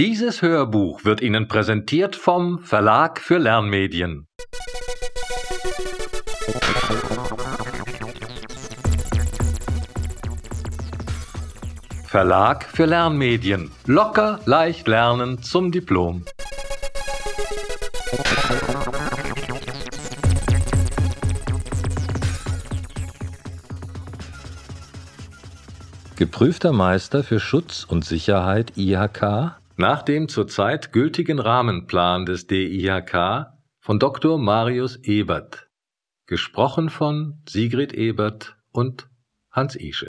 Dieses Hörbuch wird Ihnen präsentiert vom Verlag für Lernmedien. Verlag für Lernmedien. Locker, leicht lernen zum Diplom. Geprüfter Meister für Schutz und Sicherheit IHK nach dem zurzeit gültigen Rahmenplan des DIHK von Dr. Marius Ebert. Gesprochen von Sigrid Ebert und Hans Ische.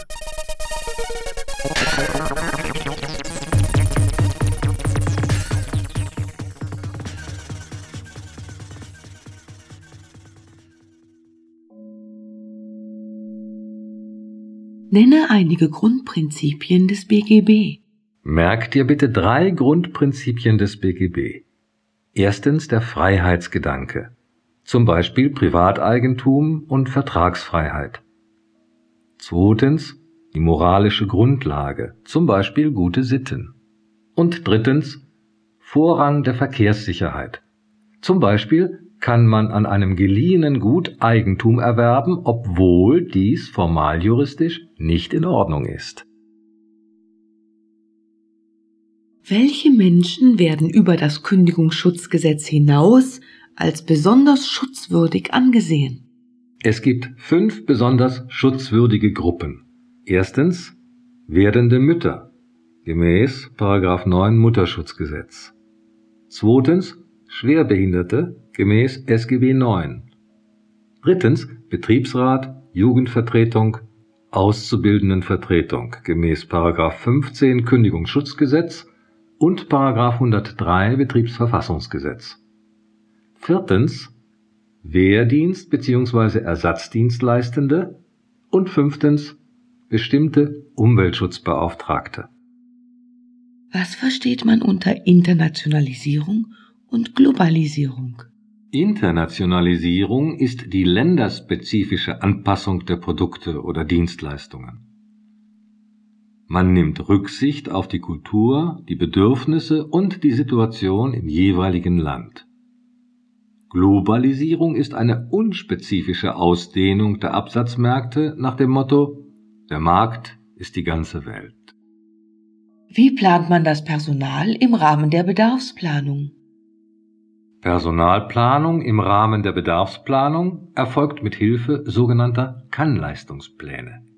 Nenne einige Grundprinzipien des BGB. Merk dir bitte drei Grundprinzipien des BGB. Erstens der Freiheitsgedanke, zum Beispiel Privateigentum und Vertragsfreiheit. Zweitens die moralische Grundlage, zum Beispiel gute Sitten. Und drittens Vorrang der Verkehrssicherheit. Zum Beispiel kann man an einem geliehenen Gut Eigentum erwerben, obwohl dies formal juristisch nicht in Ordnung ist. Welche Menschen werden über das Kündigungsschutzgesetz hinaus als besonders schutzwürdig angesehen? Es gibt fünf besonders schutzwürdige Gruppen. Erstens werdende Mütter gemäß 9 Mutterschutzgesetz. Zweitens Schwerbehinderte gemäß SGB 9. Drittens Betriebsrat, Jugendvertretung, Auszubildendenvertretung gemäß 15 Kündigungsschutzgesetz und 103 Betriebsverfassungsgesetz. Viertens Wehrdienst bzw. Ersatzdienstleistende und fünftens bestimmte Umweltschutzbeauftragte. Was versteht man unter Internationalisierung und Globalisierung? Internationalisierung ist die länderspezifische Anpassung der Produkte oder Dienstleistungen. Man nimmt Rücksicht auf die Kultur, die Bedürfnisse und die Situation im jeweiligen Land. Globalisierung ist eine unspezifische Ausdehnung der Absatzmärkte nach dem Motto Der Markt ist die ganze Welt. Wie plant man das Personal im Rahmen der Bedarfsplanung? Personalplanung im Rahmen der Bedarfsplanung erfolgt mit Hilfe sogenannter Kannleistungspläne.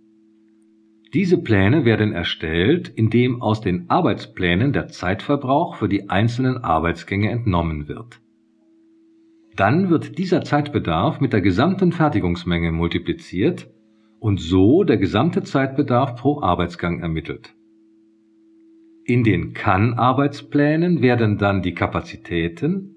Diese Pläne werden erstellt, indem aus den Arbeitsplänen der Zeitverbrauch für die einzelnen Arbeitsgänge entnommen wird. Dann wird dieser Zeitbedarf mit der gesamten Fertigungsmenge multipliziert und so der gesamte Zeitbedarf pro Arbeitsgang ermittelt. In den Kann-Arbeitsplänen werden dann die Kapazitäten,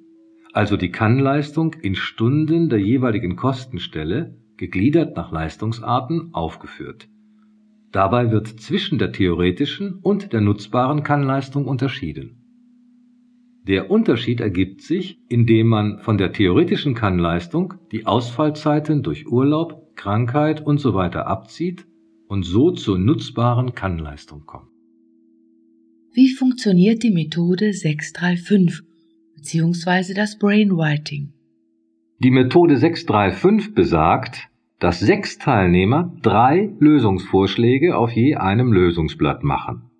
also die Kannleistung in Stunden der jeweiligen Kostenstelle, gegliedert nach Leistungsarten, aufgeführt. Dabei wird zwischen der theoretischen und der nutzbaren Kannleistung unterschieden. Der Unterschied ergibt sich, indem man von der theoretischen Kannleistung die Ausfallzeiten durch Urlaub, Krankheit usw. So abzieht und so zur nutzbaren Kannleistung kommt. Wie funktioniert die Methode 635 bzw. das Brainwriting. Die Methode 635 besagt, dass sechs Teilnehmer drei Lösungsvorschläge auf je einem Lösungsblatt machen.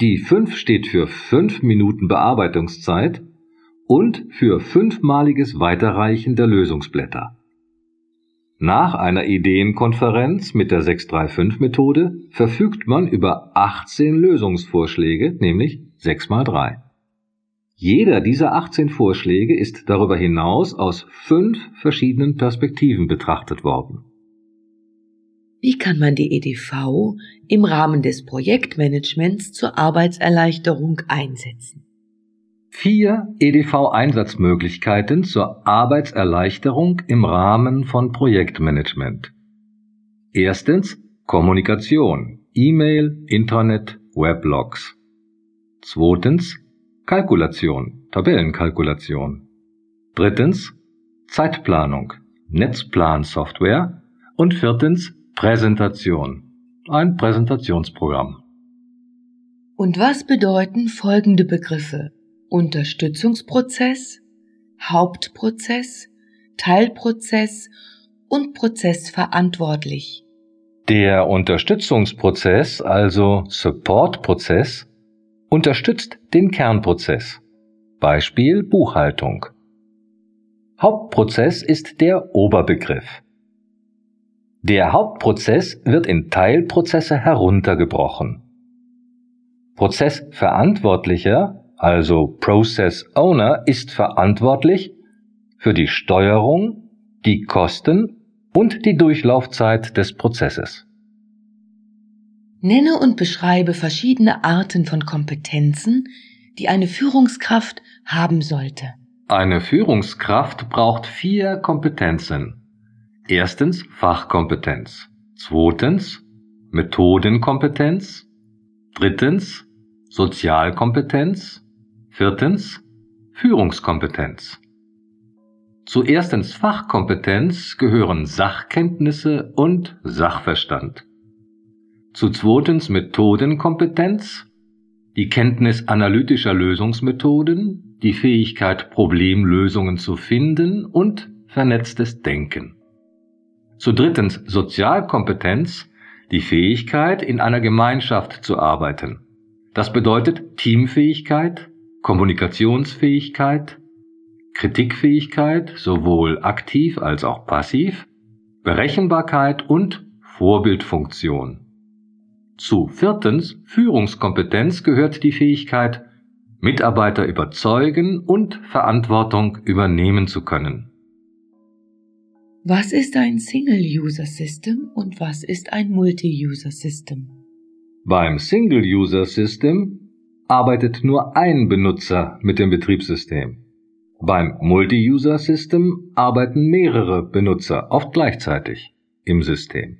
Die 5 steht für 5 Minuten Bearbeitungszeit und für fünfmaliges Weiterreichen der Lösungsblätter. Nach einer Ideenkonferenz mit der 635-Methode verfügt man über 18 Lösungsvorschläge, nämlich 6 mal 3. Jeder dieser 18 Vorschläge ist darüber hinaus aus fünf verschiedenen Perspektiven betrachtet worden. Wie kann man die EDV im Rahmen des Projektmanagements zur Arbeitserleichterung einsetzen? Vier EDV-Einsatzmöglichkeiten zur Arbeitserleichterung im Rahmen von Projektmanagement. Erstens Kommunikation, E-Mail, Internet, Weblogs. Zweitens Kalkulation, Tabellenkalkulation. Drittens Zeitplanung, Netzplansoftware. Und viertens Präsentation, ein Präsentationsprogramm. Und was bedeuten folgende Begriffe? Unterstützungsprozess, Hauptprozess, Teilprozess und Prozessverantwortlich. Der Unterstützungsprozess, also Supportprozess, unterstützt den Kernprozess. Beispiel Buchhaltung. Hauptprozess ist der Oberbegriff. Der Hauptprozess wird in Teilprozesse heruntergebrochen. Prozessverantwortlicher, also Process Owner, ist verantwortlich für die Steuerung, die Kosten und die Durchlaufzeit des Prozesses. Nenne und beschreibe verschiedene Arten von Kompetenzen, die eine Führungskraft haben sollte. Eine Führungskraft braucht vier Kompetenzen. Erstens Fachkompetenz. Zweitens Methodenkompetenz. Drittens Sozialkompetenz. Viertens Führungskompetenz. Zu erstens Fachkompetenz gehören Sachkenntnisse und Sachverstand. Zu zweitens Methodenkompetenz die Kenntnis analytischer Lösungsmethoden, die Fähigkeit, Problemlösungen zu finden und vernetztes Denken. Zu drittens Sozialkompetenz, die Fähigkeit, in einer Gemeinschaft zu arbeiten. Das bedeutet Teamfähigkeit, Kommunikationsfähigkeit, Kritikfähigkeit, sowohl aktiv als auch passiv, Berechenbarkeit und Vorbildfunktion. Zu viertens Führungskompetenz gehört die Fähigkeit, Mitarbeiter überzeugen und Verantwortung übernehmen zu können. Was ist ein Single-User-System und was ist ein Multi-User-System? Beim Single-User-System arbeitet nur ein Benutzer mit dem Betriebssystem. Beim Multi-User-System arbeiten mehrere Benutzer oft gleichzeitig im System.